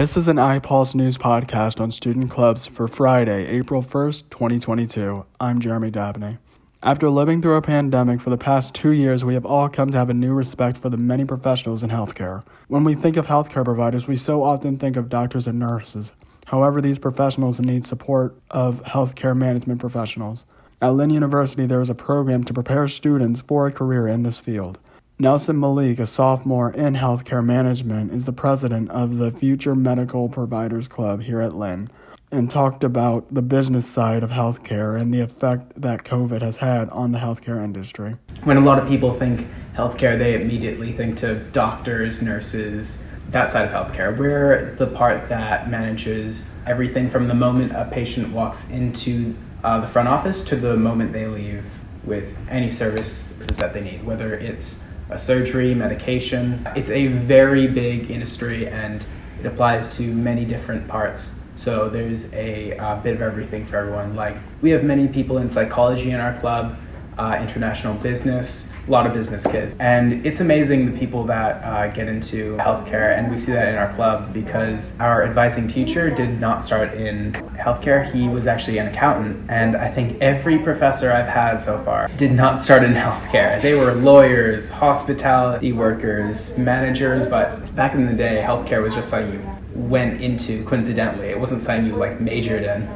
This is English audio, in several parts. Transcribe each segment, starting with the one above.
This is an iPulse News podcast on student clubs for Friday, April 1st, 2022. I'm Jeremy Dabney. After living through a pandemic for the past two years, we have all come to have a new respect for the many professionals in healthcare. When we think of healthcare providers, we so often think of doctors and nurses. However, these professionals need support of healthcare management professionals. At Lynn University, there is a program to prepare students for a career in this field. Nelson Malik, a sophomore in healthcare management, is the president of the Future Medical Providers Club here at Lynn and talked about the business side of healthcare and the effect that COVID has had on the healthcare industry. When a lot of people think healthcare, they immediately think to doctors, nurses, that side of healthcare. We're the part that manages everything from the moment a patient walks into uh, the front office to the moment they leave with any services that they need, whether it's surgery, medication. It's a very big industry and it applies to many different parts so there's a uh, bit of everything for everyone. Like we have many people in psychology in our club, uh, international business, a lot of business kids. And it's amazing the people that uh, get into healthcare, and we see that in our club because our advising teacher did not start in healthcare. He was actually an accountant, and I think every professor I've had so far did not start in healthcare. They were lawyers, hospitality workers, managers, but back in the day, healthcare was just like you went into coincidentally. It wasn't something you like majored in.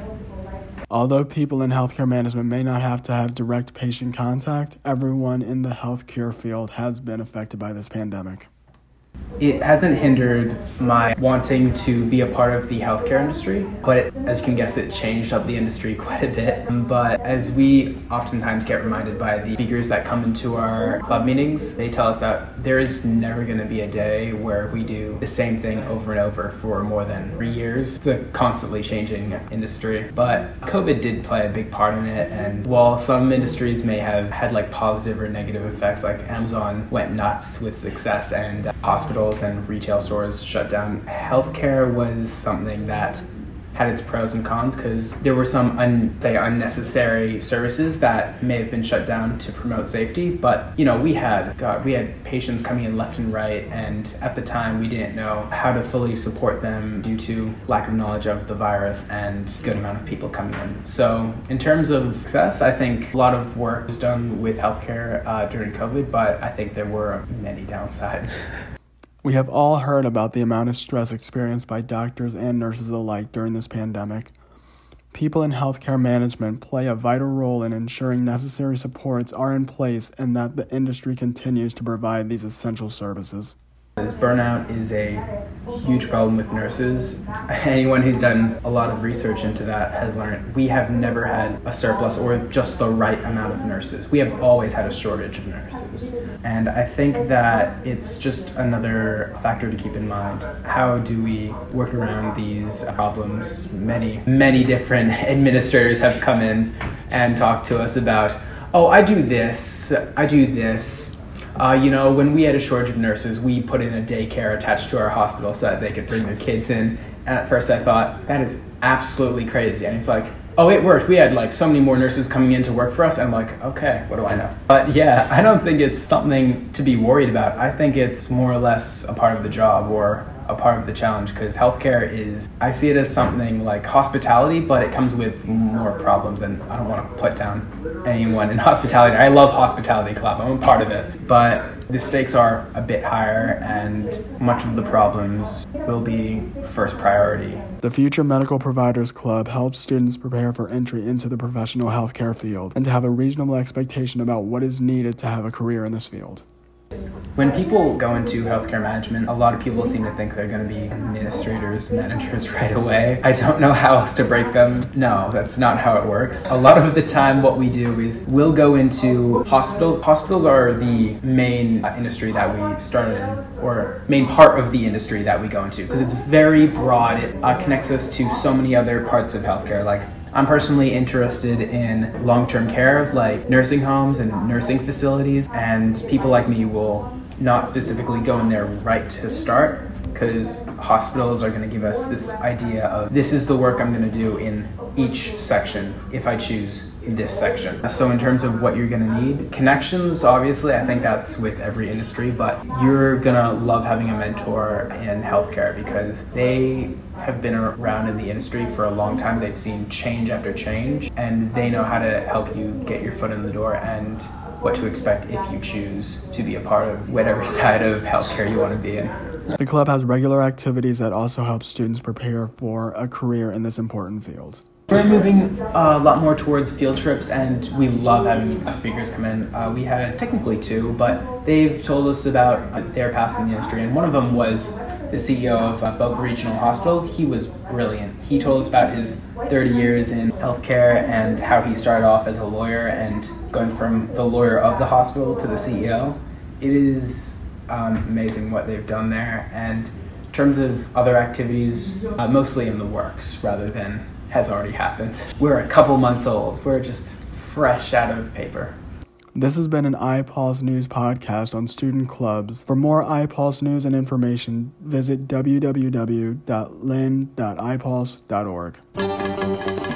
Although people in healthcare management may not have to have direct patient contact, everyone in the healthcare field has been affected by this pandemic it hasn't hindered my wanting to be a part of the healthcare industry, but it, as you can guess, it changed up the industry quite a bit. But as we oftentimes get reminded by the speakers that come into our club meetings, they tell us that there is never going to be a day where we do the same thing over and over for more than three years. It's a constantly changing industry, but COVID did play a big part in it. And while some industries may have had like positive or negative effects, like Amazon went nuts with success and hospitals and retail stores shut down. Healthcare was something that had its pros and cons because there were some un, say unnecessary services that may have been shut down to promote safety but you know we had God, we had patients coming in left and right and at the time we didn't know how to fully support them due to lack of knowledge of the virus and good amount of people coming in so in terms of success I think a lot of work was done with healthcare uh, during COVID but I think there were many downsides We have all heard about the amount of stress experienced by doctors and nurses alike during this pandemic. People in healthcare management play a vital role in ensuring necessary supports are in place and that the industry continues to provide these essential services. Burnout is a huge problem with nurses. Anyone who's done a lot of research into that has learned we have never had a surplus or just the right amount of nurses. We have always had a shortage of nurses. And I think that it's just another factor to keep in mind. How do we work around these problems? Many, many different administrators have come in and talked to us about, oh, I do this, I do this uh, you know, when we had a shortage of nurses, we put in a daycare attached to our hospital so that they could bring their kids in. And at first I thought, that is absolutely crazy. And he's like, oh, it worked. We had like so many more nurses coming in to work for us. And I'm like, okay, what do I know? But yeah, I don't think it's something to be worried about. I think it's more or less a part of the job or a part of the challenge because healthcare is I see it as something like hospitality, but it comes with more problems and I don't want to put down anyone in hospitality. I love hospitality club. I'm a part of it. But the stakes are a bit higher and much of the problems will be first priority. The Future Medical Providers Club helps students prepare for entry into the professional healthcare field and to have a reasonable expectation about what is needed to have a career in this field. When people go into healthcare management, a lot of people seem to think they're going to be administrators, managers right away. I don't know how else to break them. No, that's not how it works. A lot of the time, what we do is we'll go into hospitals. Hospitals are the main industry that we started in, or main part of the industry that we go into, because it's very broad. It uh, connects us to so many other parts of healthcare, like I'm personally interested in long term care, like nursing homes and nursing facilities, and people like me will not specifically going there right to start, because hospitals are going to give us this idea of this is the work I'm going to do in each section if I choose in this section. So in terms of what you're going to need, connections, obviously, I think that's with every industry, but you're going to love having a mentor in healthcare because they have been around in the industry for a long time. They've seen change after change and they know how to help you get your foot in the door and what to expect if you choose to be a part of whatever side of healthcare you want to be in. The club has regular activities that also help students prepare for a career in this important field. We're moving uh, a lot more towards field trips, and we love having speakers come in. Uh, we had technically two, but they've told us about uh, their past in the industry, and one of them was the CEO of uh, Boca Regional Hospital. He was brilliant. He told us about his 30 years in healthcare and how he started off as a lawyer and going from the lawyer of the hospital to the CEO. It is um, amazing what they've done there, and in terms of other activities, uh, mostly in the works rather than has already happened. We're a couple months old. We're just fresh out of paper. This has been an iPulse News podcast on student clubs. For more iPulse news and information, visit www.lin.ipulse.org.